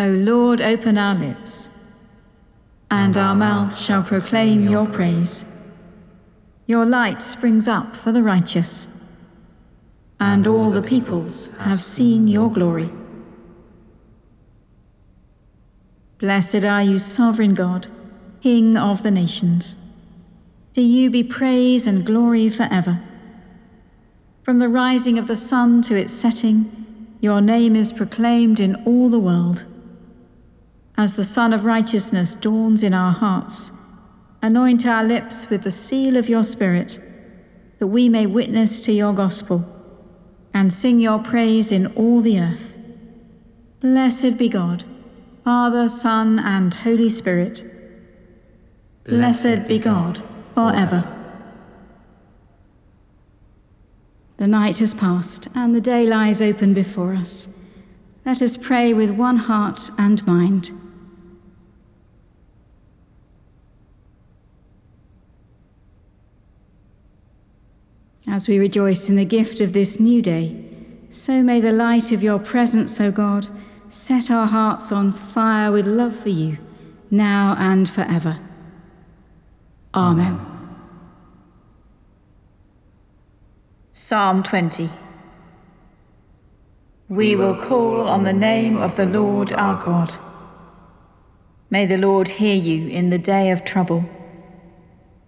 O Lord, open our lips, and our mouth shall proclaim your praise. Your light springs up for the righteous, and all the peoples have seen your glory. Blessed are you, sovereign God, King of the nations. To you be praise and glory forever. From the rising of the sun to its setting, your name is proclaimed in all the world. As the Sun of Righteousness dawns in our hearts, anoint our lips with the seal of your Spirit, that we may witness to your gospel and sing your praise in all the earth. Blessed be God, Father, Son, and Holy Spirit. Blessed be God forever. The night has passed, and the day lies open before us. Let us pray with one heart and mind. As we rejoice in the gift of this new day, so may the light of your presence, O God, set our hearts on fire with love for you, now and forever. Amen. Psalm 20 We will call on the name of the Lord our God. May the Lord hear you in the day of trouble.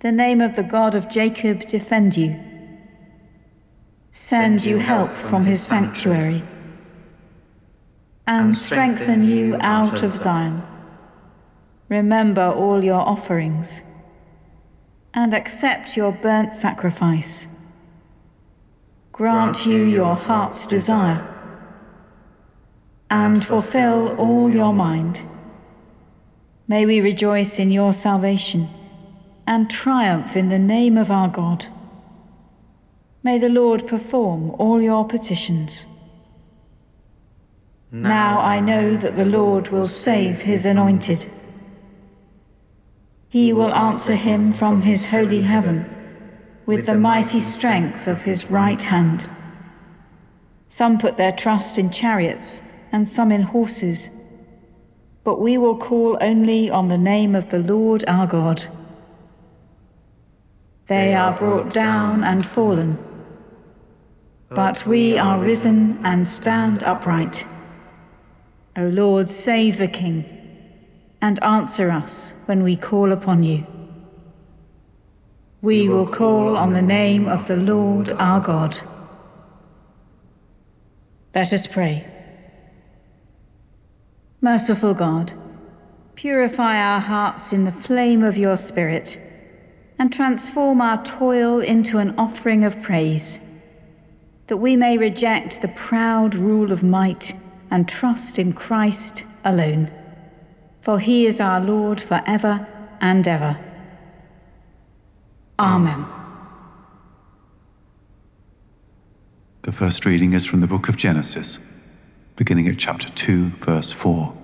The name of the God of Jacob defend you send you help from his sanctuary, and strengthen you out of Zion. Remember all your offerings, and accept your burnt sacrifice. Grant you your heart's desire, and fulfill all your mind. May we rejoice in your salvation and triumph in the name of our God. May the Lord perform all your petitions. Now I know that the Lord will save his anointed. He will answer him from his holy heaven with the mighty strength of his right hand. Some put their trust in chariots and some in horses, but we will call only on the name of the Lord our God. They are brought down and fallen but we are risen and stand upright. O Lord, save the King, and answer us when we call upon you. We will call on the name of the Lord our God. Let us pray. Merciful God, purify our hearts in the flame of your Spirit, and transform our toil into an offering of praise that we may reject the proud rule of might and trust in Christ alone. For he is our Lord forever and ever. Ah. Amen. The first reading is from the book of Genesis, beginning at chapter 2, verse 4.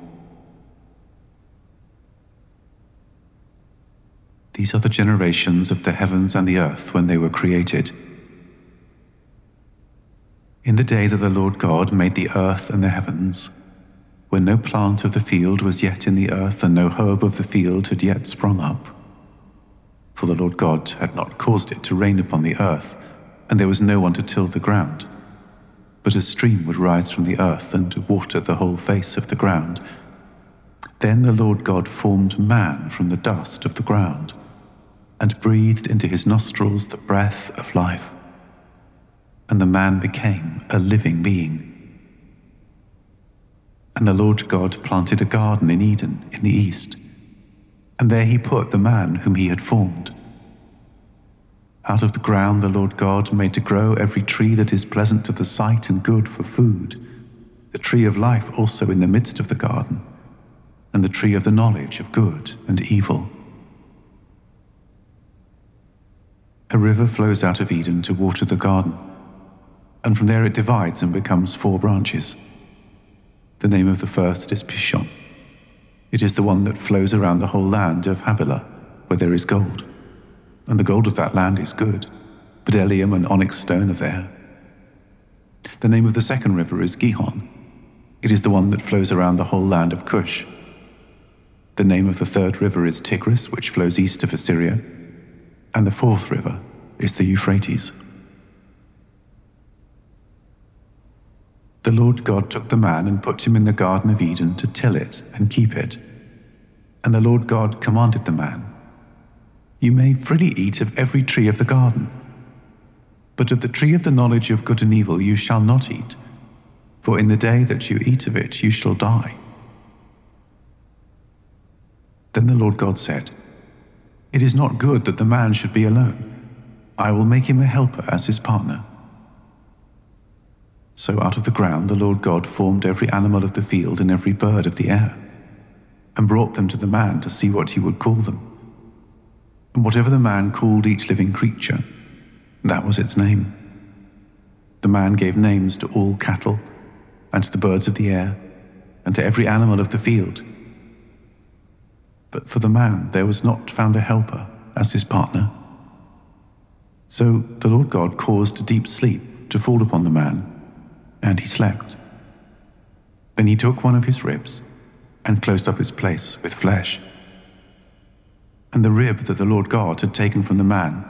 These are the generations of the heavens and the earth when they were created in the day that the Lord God made the earth and the heavens, when no plant of the field was yet in the earth and no herb of the field had yet sprung up. For the Lord God had not caused it to rain upon the earth, and there was no one to till the ground. But a stream would rise from the earth and water the whole face of the ground. Then the Lord God formed man from the dust of the ground, and breathed into his nostrils the breath of life and the man became a living being. And the Lord God planted a garden in Eden in the east, and there he put the man whom he had formed. Out of the ground the Lord God made to grow every tree that is pleasant to the sight and good for food, the tree of life also in the midst of the garden, and the tree of the knowledge of good and evil. A river flows out of Eden to water the garden and from there it divides and becomes four branches. The name of the first is Pishon. It is the one that flows around the whole land of Havilah, where there is gold. And the gold of that land is good. Bdellium and onyx stone are there. The name of the second river is Gihon. It is the one that flows around the whole land of Cush. The name of the third river is Tigris, which flows east of Assyria, and the fourth river is the Euphrates. The Lord God took the man and put him in the Garden of Eden to till it and keep it. And the Lord God commanded the man, You may freely eat of every tree of the garden, but of the tree of the knowledge of good and evil you shall not eat, for in the day that you eat of it you shall die. Then the Lord God said, It is not good that the man should be alone. I will make him a helper as his partner. So out of the ground the Lord God formed every animal of the field and every bird of the air, and brought them to the man to see what he would call them. And whatever the man called each living creature, that was its name. The man gave names to all cattle, and to the birds of the air, and to every animal of the field. But for the man there was not found a helper as his partner. So the Lord God caused a deep sleep to fall upon the man and he slept. Then he took one of his ribs and closed up its place with flesh. And the rib that the Lord God had taken from the man,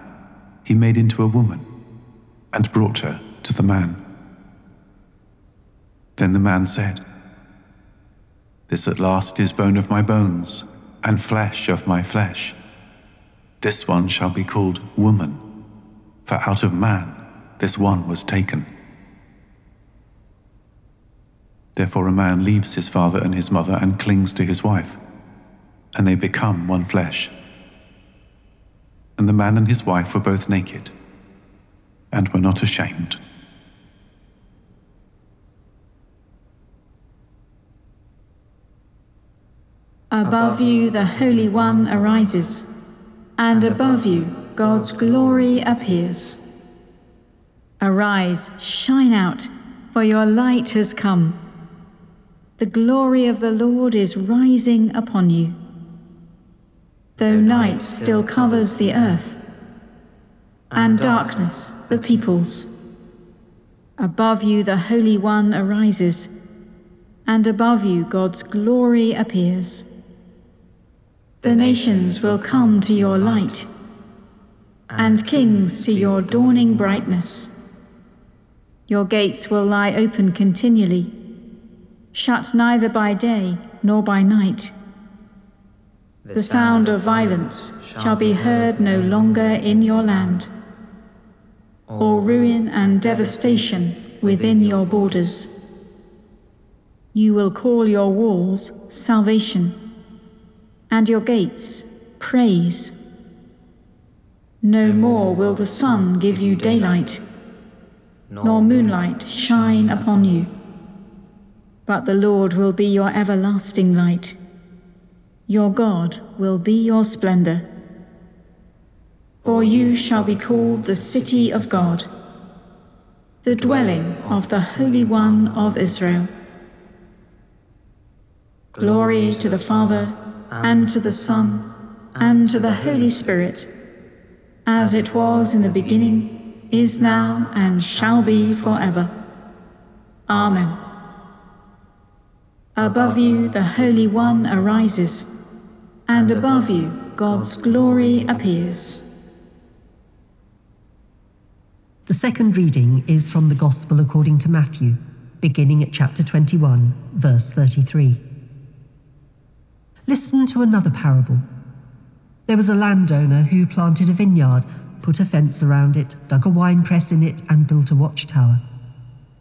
he made into a woman and brought her to the man. Then the man said, This at last is bone of my bones and flesh of my flesh. This one shall be called woman, for out of man this one was taken. Therefore, a man leaves his father and his mother and clings to his wife, and they become one flesh. And the man and his wife were both naked, and were not ashamed. Above you, the Holy One arises, and above you, God's glory appears. Arise, shine out, for your light has come the glory of the Lord is rising upon you. Though night still covers the earth, and darkness the peoples, above you the Holy One arises, and above you God's glory appears. The nations will come to your light, and kings to your dawning brightness. Your gates will lie open continually shut neither by day nor by night. The sound of violence shall be heard no longer in your land, or ruin and devastation within your borders. You will call your walls salvation, and your gates praise. No more will the sun give you daylight, nor moonlight shine upon you. But the Lord will be your everlasting light. Your God will be your splendor. For you shall be called the city of God, the dwelling of the Holy One of Israel. Glory to the Father, and to the Son, and to the Holy Spirit, as it was in the beginning, is now, and shall be forever. Amen. Above you, the Holy One arises, and above you, God's glory appears. The second reading is from the Gospel according to Matthew, beginning at chapter 21, verse 33. Listen to another parable. There was a landowner who planted a vineyard, put a fence around it, dug a wine press in it, and built a watchtower.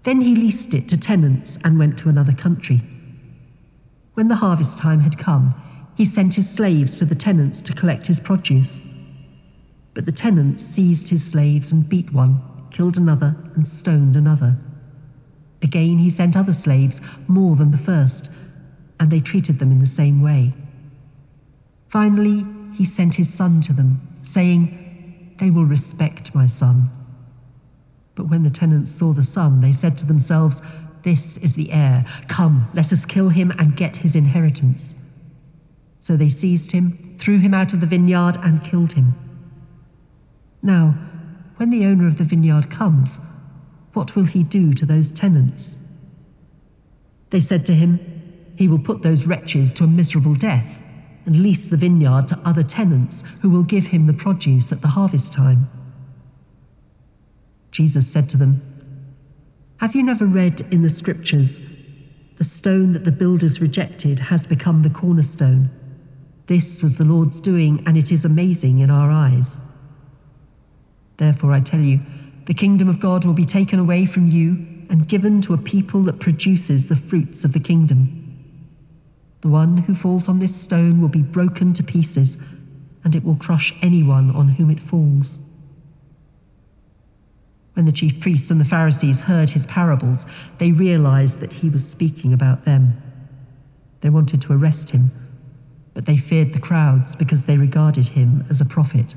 Then he leased it to tenants and went to another country. When the harvest time had come, he sent his slaves to the tenants to collect his produce. But the tenants seized his slaves and beat one, killed another, and stoned another. Again, he sent other slaves, more than the first, and they treated them in the same way. Finally, he sent his son to them, saying, They will respect my son. But when the tenants saw the son, they said to themselves, this is the heir. Come, let us kill him and get his inheritance. So they seized him, threw him out of the vineyard, and killed him. Now, when the owner of the vineyard comes, what will he do to those tenants? They said to him, He will put those wretches to a miserable death and lease the vineyard to other tenants who will give him the produce at the harvest time. Jesus said to them, Have you never read in the scriptures, the stone that the builders rejected has become the cornerstone? This was the Lord's doing, and it is amazing in our eyes. Therefore, I tell you, the kingdom of God will be taken away from you and given to a people that produces the fruits of the kingdom. The one who falls on this stone will be broken to pieces, and it will crush anyone on whom it falls. When the chief priests and the Pharisees heard his parables, they realized that he was speaking about them. They wanted to arrest him, but they feared the crowds because they regarded him as a prophet.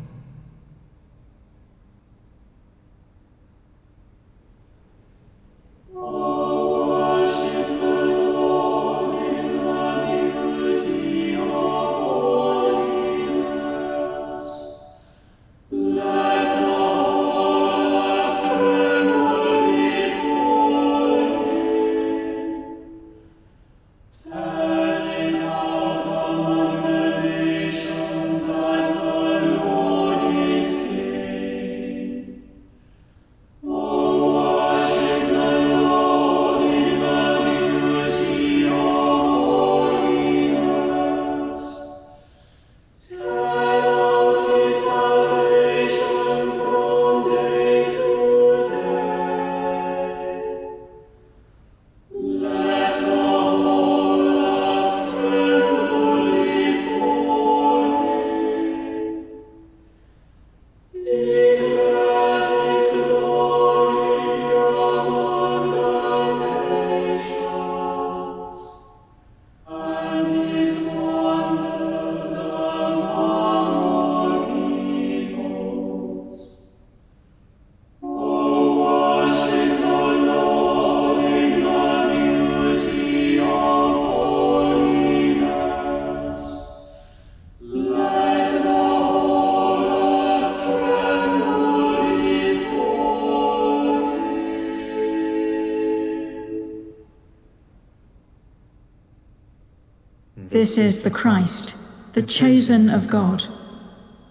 This is the Christ, the chosen of God,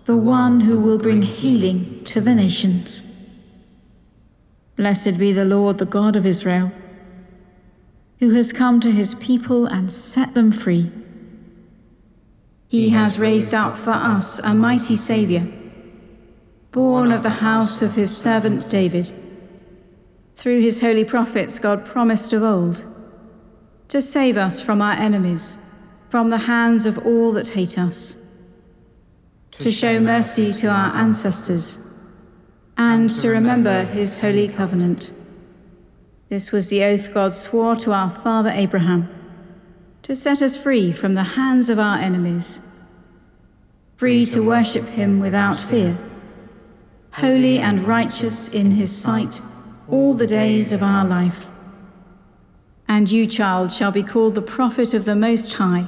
the one who will bring healing to the nations. Blessed be the Lord, the God of Israel, who has come to his people and set them free. He has raised up for us a mighty Saviour, born of the house of his servant David. Through his holy prophets, God promised of old to save us from our enemies from the hands of all that hate us, to show mercy to our ancestors, and to remember his holy covenant. This was the oath God swore to our father Abraham, to set us free from the hands of our enemies, free to worship him without fear, holy and righteous in his sight all the days of our life. And you, child, shall be called the prophet of the Most High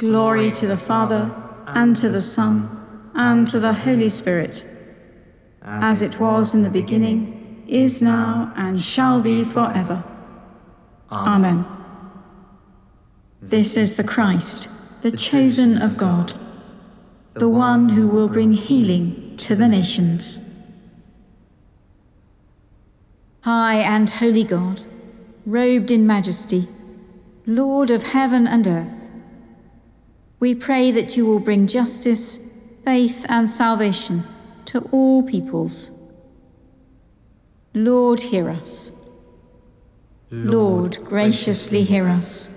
Glory to the Father, and to the Son, and to the Holy Spirit, as it was in the beginning, is now, and shall be forever. Amen. This is the Christ, the chosen of God, the one who will bring healing to the nations. High and holy God, robed in majesty, Lord of heaven and earth, we pray that you will bring justice, faith, and salvation to all peoples. Lord, hear us. Lord, graciously hear us.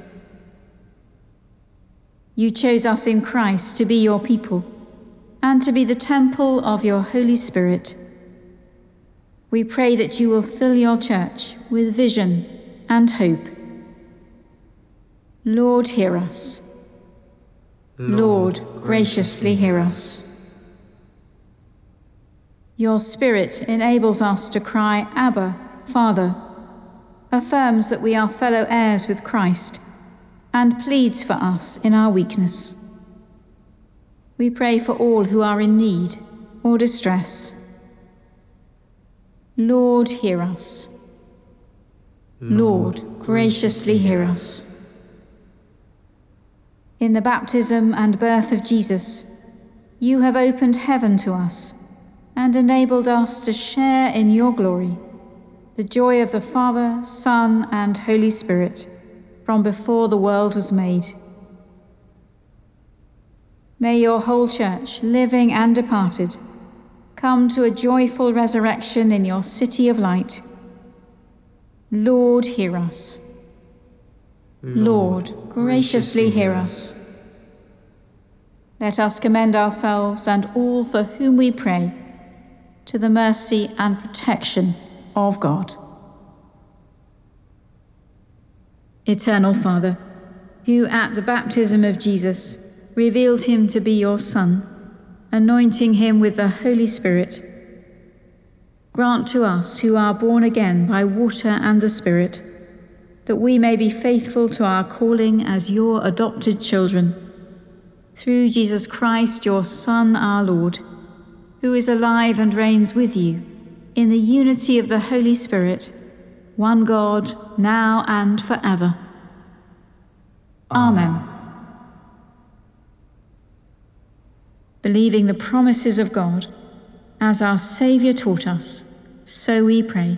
You chose us in Christ to be your people and to be the temple of your Holy Spirit. We pray that you will fill your church with vision and hope Lord, hear us. Lord, graciously hear us. Your Spirit enables us to cry, Abba, Father, affirms that we are fellow heirs with Christ, and pleads for us in our weakness. We pray for all who are in need or distress. Lord, hear us. Lord, graciously hear us. In the baptism and birth of Jesus, you have opened heaven to us and enabled us to share in your glory, the joy of the Father, Son, and Holy Spirit from before the world was made. May your whole church, living and departed, come to a joyful resurrection in your city of light. Lord, hear us. Lord, graciously hear us. Let us commend ourselves and all for whom we pray to the mercy and protection of God. Eternal Father, who at the baptism of Jesus revealed him to be your Son, anointing him with the Holy Spirit, grant to us who are born again by water and the Spirit that we may be faithful to our calling as your adopted children. Through Jesus Christ, your Son, our Lord who is alive and reigns with you, in the unity of the Holy Spirit, one God, now and forever. Amen. Amen. Believing the promises of God, as our Saviour taught us, so we pray.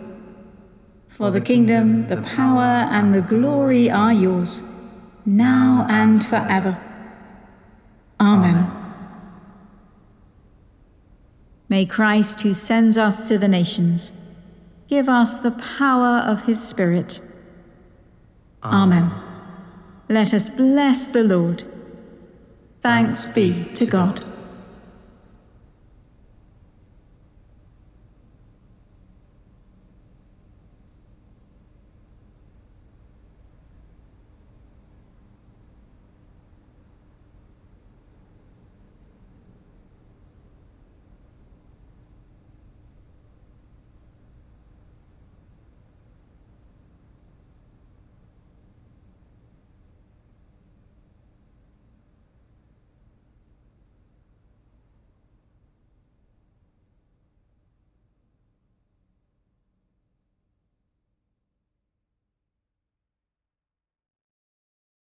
For the kingdom, the power, and the glory are yours, now and forever. Amen. May Christ, who sends us to the nations, give us the power of his Spirit. Amen. Amen. Let us bless the Lord. Thanks be to God.